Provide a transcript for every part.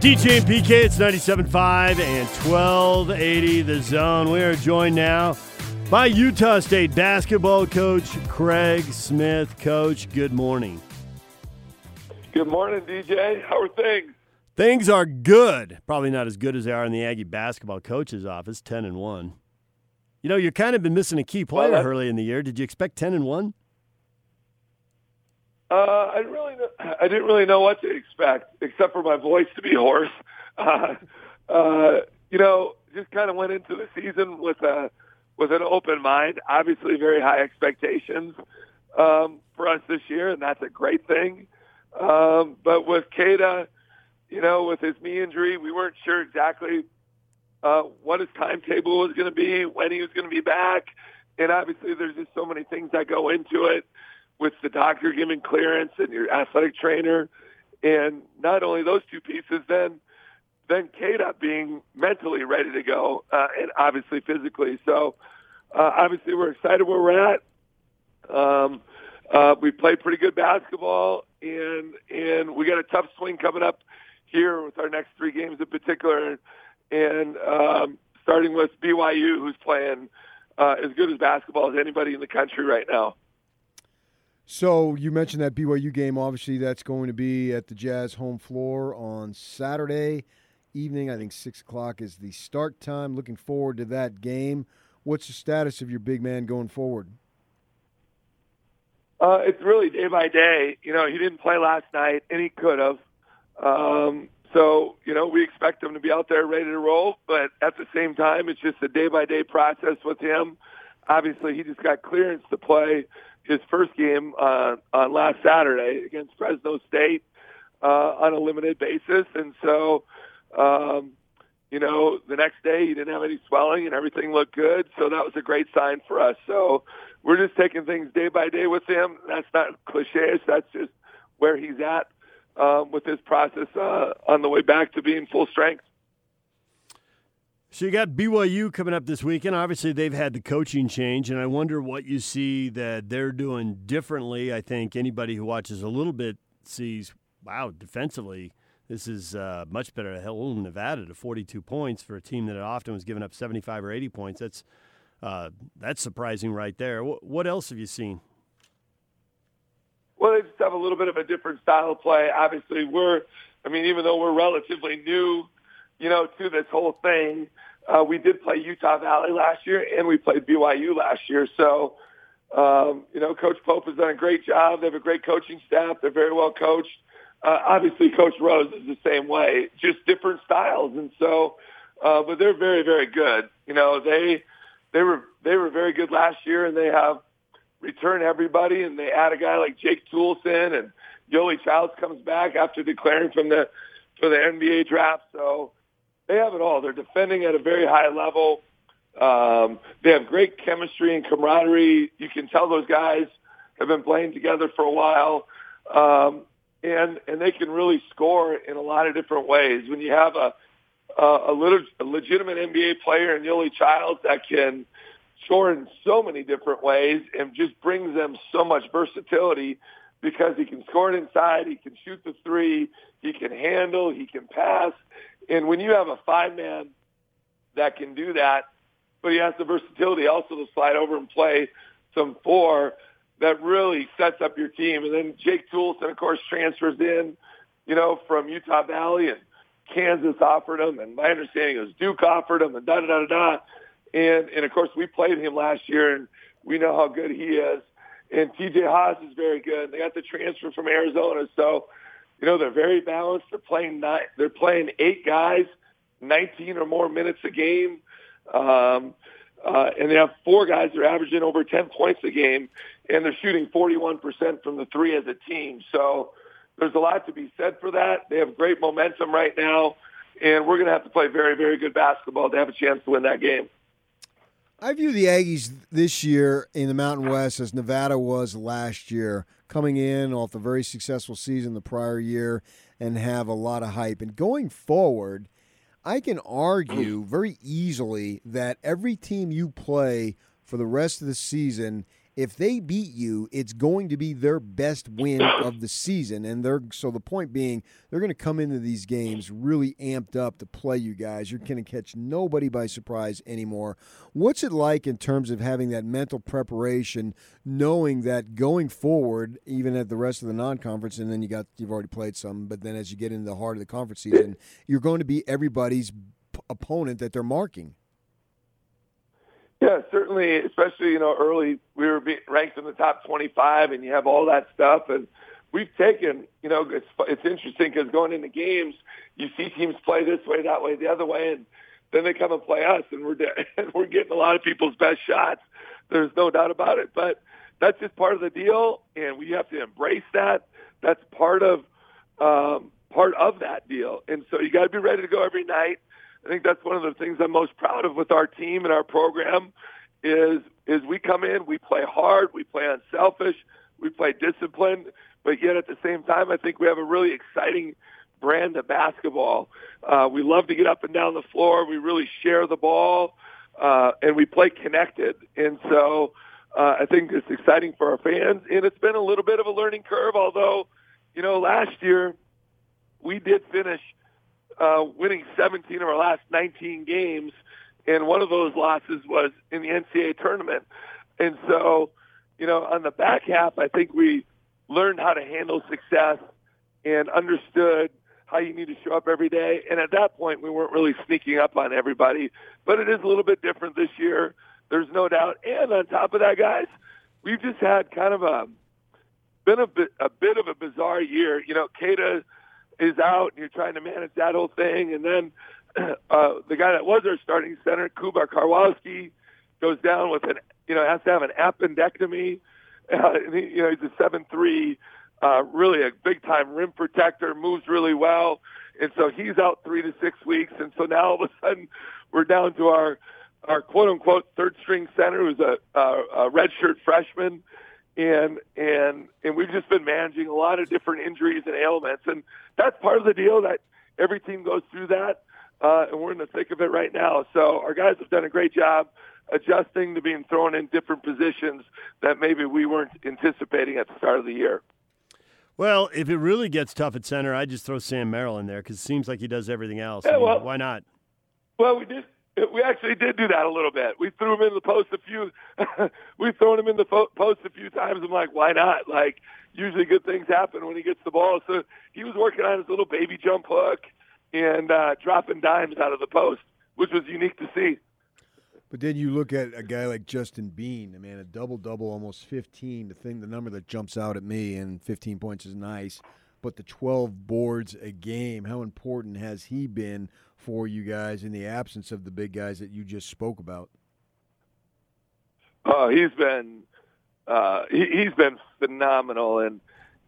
DJ and PK, it's 97.5 and 1280 the zone. We are joined now by Utah State basketball coach Craig Smith. Coach, good morning. Good morning, DJ. How are things? Things are good. Probably not as good as they are in the Aggie basketball coach's office, 10 and 1. You know, you've kind of been missing a key player Well, early in the year. Did you expect 10 and 1? Uh, I really, I didn't really know what to expect, except for my voice to be hoarse. Uh, uh, you know, just kind of went into the season with a with an open mind. Obviously, very high expectations um, for us this year, and that's a great thing. Um, but with Queta, you know, with his knee injury, we weren't sure exactly uh, what his timetable was going to be, when he was going to be back, and obviously, there's just so many things that go into it with the doctor giving clearance and your athletic trainer, and not only those two pieces, then then up being mentally ready to go, uh, and obviously physically. So uh, obviously we're excited where we're at. Um, uh, we played pretty good basketball, and and we got a tough swing coming up here with our next three games in particular, and um, starting with BYU, who's playing uh, as good as basketball as anybody in the country right now. So you mentioned that BYU game. Obviously, that's going to be at the Jazz home floor on Saturday evening. I think six o'clock is the start time. Looking forward to that game. What's the status of your big man going forward? Uh, it's really day by day. You know, he didn't play last night, and he could have. Um, so, you know, we expect him to be out there ready to roll, but at the same time, it's just a day by day process with him. Obviously, he just got clearance to play his first game uh, on last Saturday against Fresno State uh, on a limited basis, and so. Um, you know, the next day he didn't have any swelling and everything looked good. So that was a great sign for us. So we're just taking things day by day with him. That's not cliches. That's just where he's at um, with his process uh, on the way back to being full strength. So you got BYU coming up this weekend. Obviously, they've had the coaching change, and I wonder what you see that they're doing differently. I think anybody who watches a little bit sees, wow, defensively, this is uh, much better to Hill Nevada to 42 points for a team that often was giving up 75 or 80 points. That's uh, that's surprising right there. What else have you seen? Well, they just have a little bit of a different style of play. Obviously, we're, I mean, even though we're relatively new, you know, to this whole thing, uh, we did play Utah Valley last year and we played BYU last year. So, um, you know, Coach Pope has done a great job. They have a great coaching staff. They're very well coached. Uh, obviously, Coach Rose is the same way, just different styles. And so, uh, but they're very, very good. You know, they they were they were very good last year, and they have returned everybody, and they add a guy like Jake Toolson, and Yoeli Childs comes back after declaring from the for the NBA draft. So they have it all. They're defending at a very high level. Um, they have great chemistry and camaraderie. You can tell those guys have been playing together for a while. Um, and and they can really score in a lot of different ways. When you have a a, a, little, a legitimate NBA player in Yoeli Childs that can score in so many different ways and just brings them so much versatility because he can score it inside, he can shoot the three, he can handle, he can pass, and when you have a five man that can do that, but he has the versatility also to slide over and play some four that really sets up your team. And then Jake Toolson, of course, transfers in, you know, from Utah Valley and Kansas offered him, and my understanding was Duke offered him, and da da da da da. And and of course we played him last year, and we know how good he is. And T.J. Haws is very good. They got the transfer from Arizona, so you know they're very balanced. They're playing nine, they're playing eight guys, 19 or more minutes a game. Um, uh, and they have four guys that are averaging over 10 points a game, and they're shooting 41% from the three as a team. So there's a lot to be said for that. They have great momentum right now, and we're going to have to play very, very good basketball to have a chance to win that game. I view the Aggies this year in the Mountain West as Nevada was last year, coming in off a very successful season the prior year and have a lot of hype. And going forward, I can argue very easily that every team you play for the rest of the season if they beat you, it's going to be their best win of the season. And they're so the point being, they're going to come into these games really amped up to play you guys. You're going to catch nobody by surprise anymore. What's it like in terms of having that mental preparation, knowing that going forward, even at the rest of the non-conference, and then you got you've already played some, but then as you get into the heart of the conference season, you're going to be everybody's opponent that they're marking. Yeah, certainly, especially you know early we were ranked in the top 25, and you have all that stuff, and we've taken you know it's it's interesting because going into games you see teams play this way, that way, the other way, and then they come and play us, and we're and we're getting a lot of people's best shots. There's no doubt about it, but that's just part of the deal, and we have to embrace that. That's part of um, part of that deal, and so you got to be ready to go every night. I think that's one of the things I'm most proud of with our team and our program is is we come in, we play hard, we play unselfish, we play disciplined, but yet at the same time, I think we have a really exciting brand of basketball. Uh, we love to get up and down the floor. We really share the ball, uh, and we play connected. And so uh, I think it's exciting for our fans, and it's been a little bit of a learning curve. Although, you know, last year we did finish uh, winning 17 of our last 19 games, and one of those losses was in the NCAA tournament. And so, you know, on the back half, I think we learned how to handle success and understood how you need to show up every day. And at that point, we weren't really sneaking up on everybody. But it is a little bit different this year. There's no doubt. And on top of that, guys, we've just had kind of a been a bit a bit of a bizarre year. You know, Queta is out, and you're trying to manage that whole thing. And then uh, the guy that was our starting center, Kuba Karwowski, goes down with an you know has to have an appendectomy. Uh, he, you know, he's a seven three uh, really a big time rim protector, moves really well. And so he's out three to six weeks. And so now all of a sudden we're down to our, our quote unquote third string center who's a, a, a redshirt freshman. And, and, and we've just been managing a lot of different injuries and ailments. And that's part of the deal that every team goes through that. Uh, and we're in the thick of it right now. So our guys have done a great job adjusting to being thrown in different positions that maybe we weren't anticipating at the start of the year. Well, if it really gets tough at center, I just throw Sam Merrill in there because it seems like he does everything else. Yeah, I mean, well, why not? Well, we did. We actually did do that a little bit. We threw him in the post a few. We've thrown him in the post a few times. I'm like, why not? Like, usually good things happen when he gets the ball. So he was working on his little baby jump hook and uh, dropping dimes out of the post, which was unique to see. But then you look at a guy like Justin Bean, I mean, a double double, almost 15. The thing, the number that jumps out at me, and 15 points is nice, but the 12 boards a game, how important has he been for you guys in the absence of the big guys that you just spoke about? Oh, he's been uh, he, he's been phenomenal, and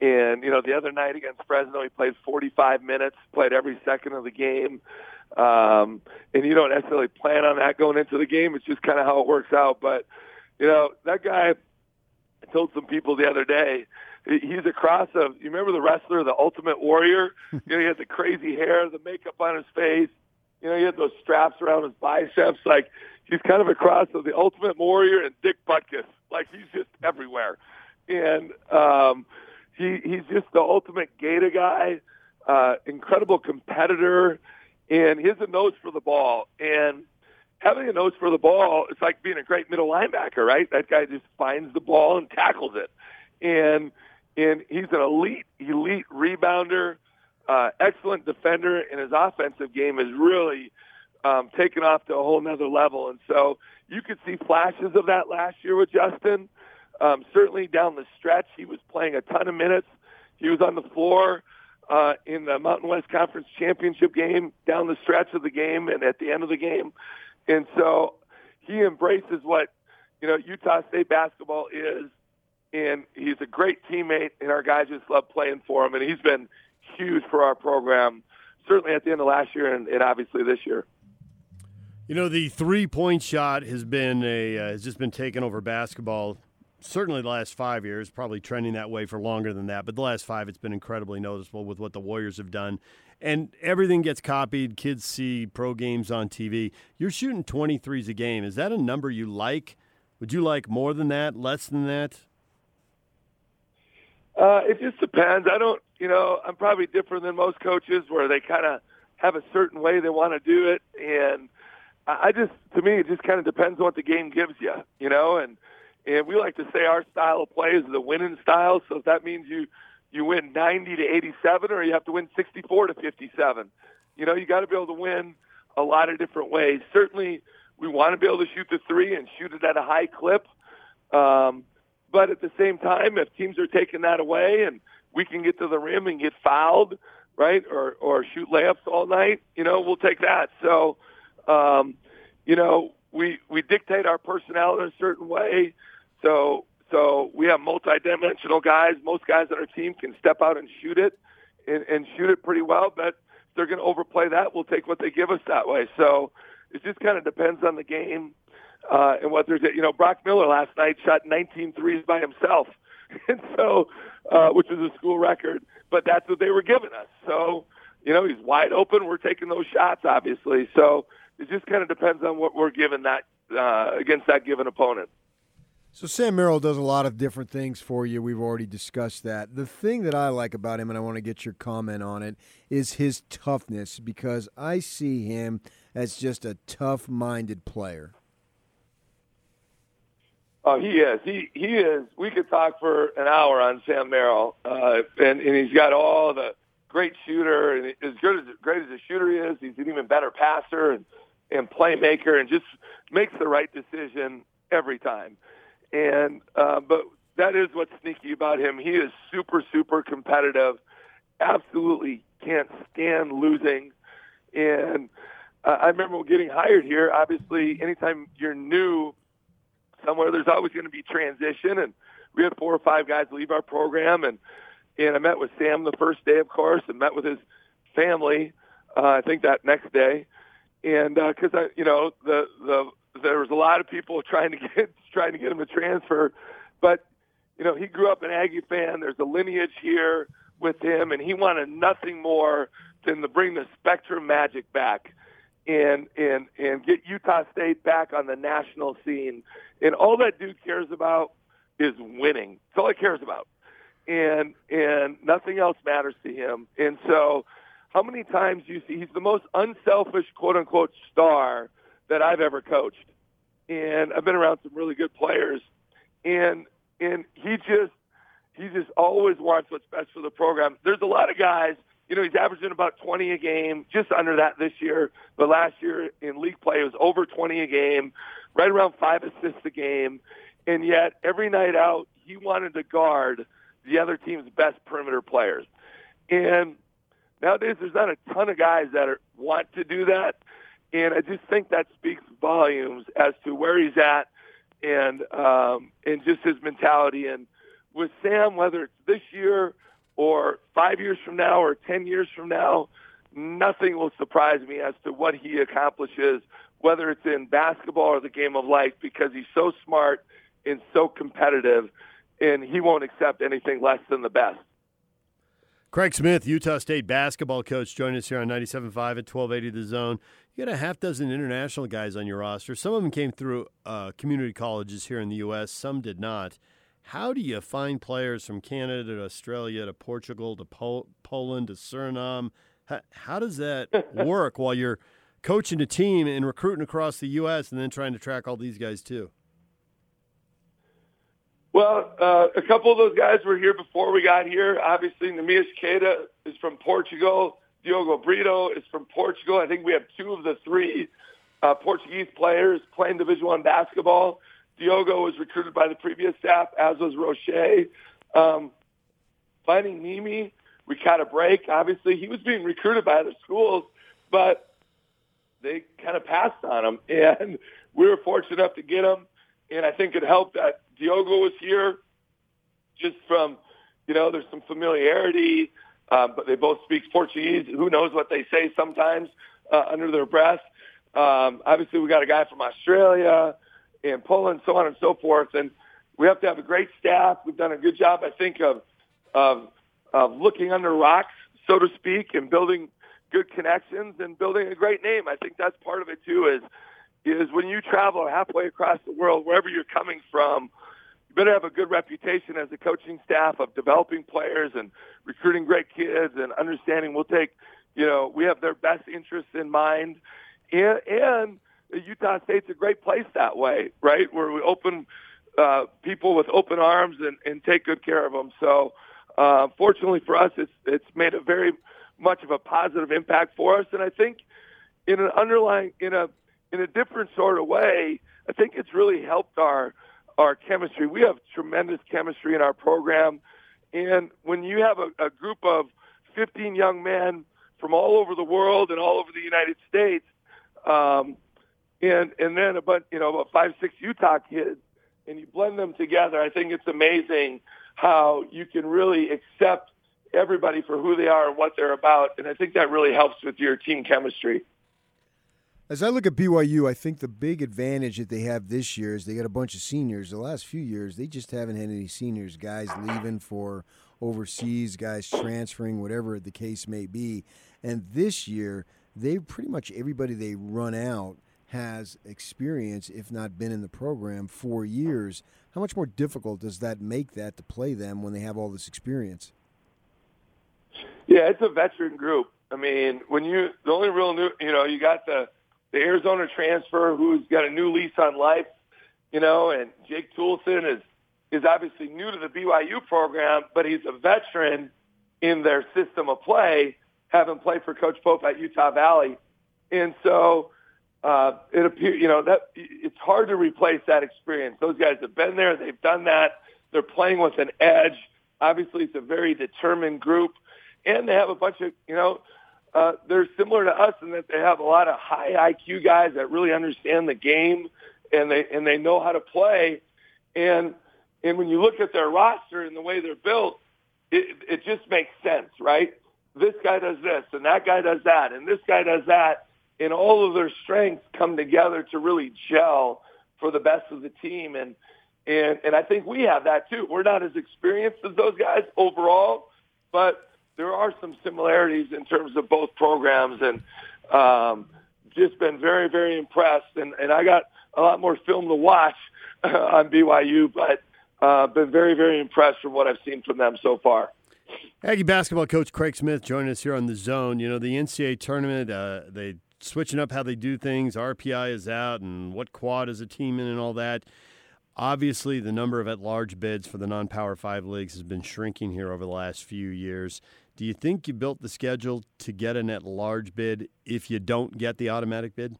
and you know the other night against Fresno, he played 45 minutes, played every second of the game. Um, and you don't necessarily plan on that going into the game. It's just kind of how it works out. But, you know, that guy, I told some people the other day, he's a cross of, you remember the wrestler, the Ultimate Warrior? you know, he had the crazy hair, the makeup on his face. You know, he had those straps around his biceps. Like, he's kind of a cross of the Ultimate Warrior and Dick Butkus. Like, he's just everywhere. And um, he he's just the ultimate Gator guy, uh, incredible competitor and he has a nose for the ball. And having a nose for the ball, it's like being a great middle linebacker, right? That guy just finds the ball and tackles it. And and he's an elite, elite rebounder, uh, excellent defender, and his offensive game is really um, taken off to a whole nother level. And so you could see flashes of that last year with Justin. Um, certainly down the stretch, he was playing a ton of minutes. He was on the floor uh, in the Mountain West Conference championship game down the stretch of the game and at the end of the game. And so he embraces what, you know, Utah State basketball is. And he's a great teammate, and our guys just love playing for him. And he's been huge for our program, certainly at the end of last year and, and obviously this year. You know, the three point shot has been a uh, has just been taken over basketball certainly the last five years, probably trending that way for longer than that. But the last five, it's been incredibly noticeable with what the Warriors have done. And everything gets copied. Kids see pro games on TV. You're shooting 23s a game. Is that a number you like? Would you like more than that, less than that? Uh, it just depends. I don't, you know, I'm probably different than most coaches where they kind of have a certain way they want to do it, and I just, to me, it just kind of depends on what the game gives you, you know, and and we like to say our style of play is the winning style. So if that means you you win 90 to 87, or you have to win 64 to 57, you know, you got to be able to win a lot of different ways. Certainly, we want to be able to shoot the three and shoot it at a high clip. Um, but at the same time, if teams are taking that away and we can get to the rim and get fouled, right, or or shoot layups all night, you know, we'll take that. So, um, you know, we we dictate our personnel in a certain way. So so we have multi-dimensional guys. Most guys on our team can step out and shoot it, and, and shoot it pretty well. But if they're going to overplay that, we'll take what they give us that way. So it just kind of depends on the game uh, and what they're. You know, Brock Miller last night shot 19 threes by himself, and so uh, which is a school record. But that's what they were giving us. So you know, he's wide open. We're taking those shots, obviously. So it just kind of depends on what we're given that uh, against that given opponent. So Sam Merrill does a lot of different things for you. We've already discussed that. The thing that I like about him, and I want to get your comment on it, is his toughness because I see him as just a tough-minded player. Oh, he is. He he is. We could talk for an hour on Sam Merrill, uh, and and he's got all the great shooter, and as good as great as a shooter he is, he's an even better passer and and playmaker, and just makes the right decision every time. And uh, but that is what's sneaky about him. He is super super competitive. Absolutely can't stand losing. And uh, I remember getting hired here. Obviously, anytime you're new somewhere, there's always going to be transition. And we had four or five guys leave our program, and and I met with Sam the first day, of course, and met with his family. Uh, I think that next day, and because uh, I, you know, the the there was a lot of people trying to get trying to get him to transfer, but you know he grew up an Aggie fan. There's a lineage here with him, and he wanted nothing more than to bring the Spectrum Magic back and and and get Utah State back on the national scene. And all that dude cares about is winning. That's all he cares about, and and nothing else matters to him. And so, how many times do you see he's the most unselfish quote unquote star that I've ever coached. And I've been around some really good players. And and he just he just always wants what's best for the program. There's a lot of guys, you know, he's averaging about 20 a game, just under that this year. But last year in league play, it was over 20 a game, right around five assists a game. And yet, every night out, he wanted to guard the other team's best perimeter players. And nowadays, there's not a ton of guys that are, want to do that. And I just think that speaks volumes as to where he's at and um, and just his mentality. And with Sam, whether it's this year or five years from now or ten years from now, nothing will surprise me as to what he accomplishes, whether it's in basketball or the game of life, because he's so smart and so competitive, and he won't accept anything less than the best. Craig Smith, Utah State basketball coach, joining us here on 97.5 at 1280 The Zone. You got a half dozen international guys on your roster. Some of them came through uh, community colleges here in the U.S., some did not. How do you find players from Canada to Australia to Portugal to Pol- Poland to Suriname? How, how does that work while you're coaching a team and recruiting across the U.S. and then trying to track all these guys too? Well, uh, a couple of those guys were here before we got here. Obviously, Neemias Queta is from Portugal. Diogo Brito is from Portugal. I think we have two of the three uh, Portuguese players playing Division One basketball. Diogo was recruited by the previous staff, as was Roche. Um, finding Nimi, we caught a break. Obviously, he was being recruited by other schools, but they kind of passed on him, and we were fortunate enough to get him. And I think it helped that Diogo was here just from, you know, there's some familiarity, uh, but they both speak Portuguese. Who knows what they say sometimes uh, under their breath. Um, obviously, we got a guy from Australia and Poland, so on and so forth. And we have to have a great staff. We've done a good job, I think, of, of, of looking under rocks, so to speak, and building good connections and building a great name. I think that's part of it too. Is is when you travel halfway across the world, wherever you're coming from, you better have a good reputation as a coaching staff of developing players and recruiting great kids and understanding we'll take, you know, we have their best interests in mind. And, and Utah State's a great place that way, right? Where we open uh, people with open arms and, and take good care of them. So, uh, fortunately for us, it's it's made a very much of a positive impact for us. And I think in an underlying in a in a different sort of way, I think it's really helped our our chemistry. We have tremendous chemistry in our program, and when you have a, a group of 15 young men from all over the world and all over the United States, um, and and then a bunch, you know, about five six Utah kids, and you blend them together, I think it's amazing how you can really accept everybody for who they are and what they're about, and I think that really helps with your team chemistry. As I look at BYU, I think the big advantage that they have this year is they got a bunch of seniors. The last few years, they just haven't had any seniors, guys leaving for overseas, guys transferring, whatever the case may be. And this year, they pretty much everybody they run out has experience, if not been in the program for years. How much more difficult does that make that to play them when they have all this experience? Yeah, it's a veteran group. I mean, when you the only real new, you know, you got the the Arizona transfer who's got a new lease on life, you know, and Jake Toolson is is obviously new to the BYU program, but he's a veteran in their system of play, having played for Coach Pope at Utah Valley, and so uh, it appears, you know, that it's hard to replace that experience. Those guys have been there; they've done that. They're playing with an edge. Obviously, it's a very determined group, and they have a bunch of, you know, uh, they're similar to us in that they have a lot of high IQ guys that really understand the game and they and they know how to play. And and when you look at their roster and the way they're built, it, it just makes sense, right? This guy does this, and that guy does that, and this guy does that, and all of their strengths come together to really gel for the best of the team. And and and I think we have that too. We're not as experienced as those guys overall, but there are some similarities in terms of both programs, and um, just been very, very impressed. And, and I got a lot more film to watch uh, on BYU, but uh, been very, very impressed from what I've seen from them so far. Aggie basketball coach Craig Smith joining us here on the Zone. You know the NCAA tournament, uh, they switching up how they do things. RPI is out, and what quad is a team in, and all that. Obviously, the number of at-large bids for the non-power five leagues has been shrinking here over the last few years. Do you think you built the schedule to get an at-large bid if you don't get the automatic bid?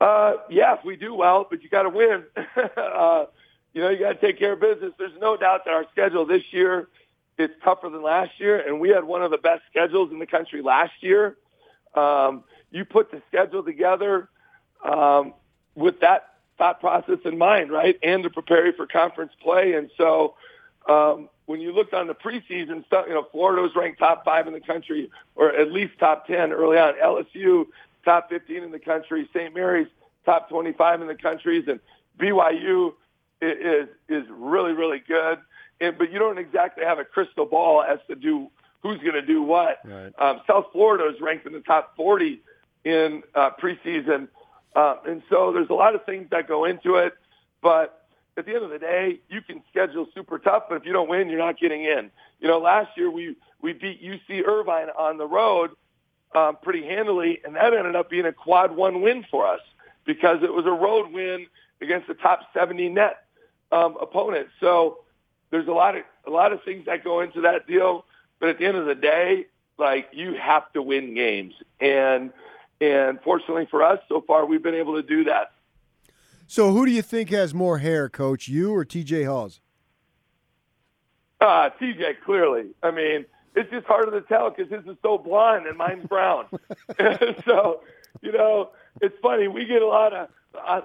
Uh, yeah, if we do well, but you got to win. uh, you know, you got to take care of business. There's no doubt that our schedule this year is tougher than last year, and we had one of the best schedules in the country last year. Um, you put the schedule together um, with that thought process in mind, right, and to prepare you for conference play. And so, um, when you looked on the preseason stuff, you know, Florida was ranked top five in the country, or at least top 10 early on. LSU, top 15 in the country. St. Mary's, top 25 in the countries. And BYU is, is really, really good. And, but you don't exactly have a crystal ball as to do who's going to do what. Right. Um, South Florida is ranked in the top 40 in uh, preseason. Uh, and so there's a lot of things that go into it. But at the end of the day, you can schedule super tough, but if you don't win, you're not getting in. You know, last year we we beat UC Irvine on the road um, pretty handily, and that ended up being a quad one win for us because it was a road win against the top 70 net um, opponent. So there's a lot of a lot of things that go into that deal, but at the end of the day, like you have to win games, and and fortunately for us, so far we've been able to do that. So, who do you think has more hair, Coach? You or T.J. Haws? Uh, TJ, clearly. I mean, it's just harder to tell because his is so blonde and mine's brown. so, you know, it's funny. We get a lot of.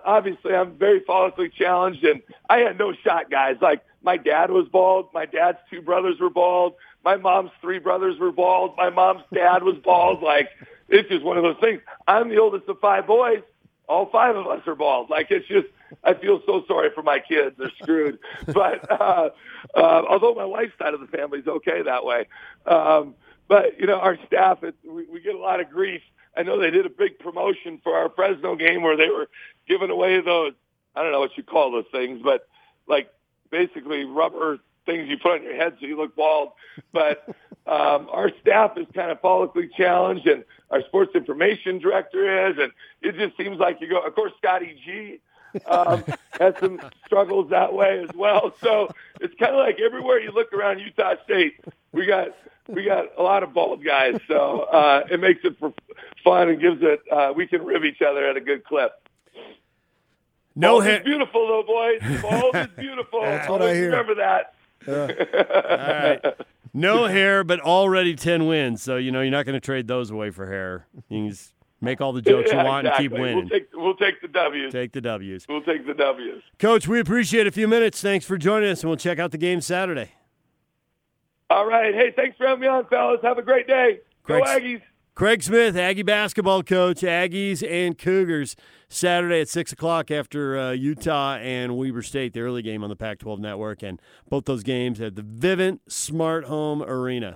Obviously, I'm very follically challenged, and I had no shot, guys. Like my dad was bald. My dad's two brothers were bald. My mom's three brothers were bald. My mom's dad was bald. Like it's just one of those things. I'm the oldest of five boys all five of us are bald. Like it's just, I feel so sorry for my kids. They're screwed. but uh, uh, although my wife's side of the family is okay that way, um, but you know, our staff, it, we, we get a lot of grief I know they did a big promotion for our Fresno game where they were giving away those. I don't know what you call those things, but like basically rubber things you put on your head so you look bald. But um, our staff is kind of follically challenged, and our sports information director is, and it just seems like you go. Of course, Scotty G um, has some struggles that way as well. So it's kind of like everywhere you look around Utah State, we got we got a lot of bald guys. So uh, it makes it for fun and gives it. Uh, we can rib each other at a good clip. No Bald hair. beautiful, though, boys. Bald is beautiful. That's what I hear. Remember that. All right. No hair, but already 10 wins. So, you know, you're not going to trade those away for hair. You can just make all the jokes you want exactly. and keep winning. We'll take we'll take the W's. Take the W's. We'll take the W's. Coach, we appreciate a few minutes. Thanks for joining us, and we'll check out the game Saturday. All right. Hey, thanks for having me on, fellas. Have a great day. Go Aggies. Craig Smith, Aggie basketball coach, Aggies and Cougars, Saturday at 6 o'clock after uh, Utah and Weber State, the early game on the Pac 12 network. And both those games at the Vivint Smart Home Arena.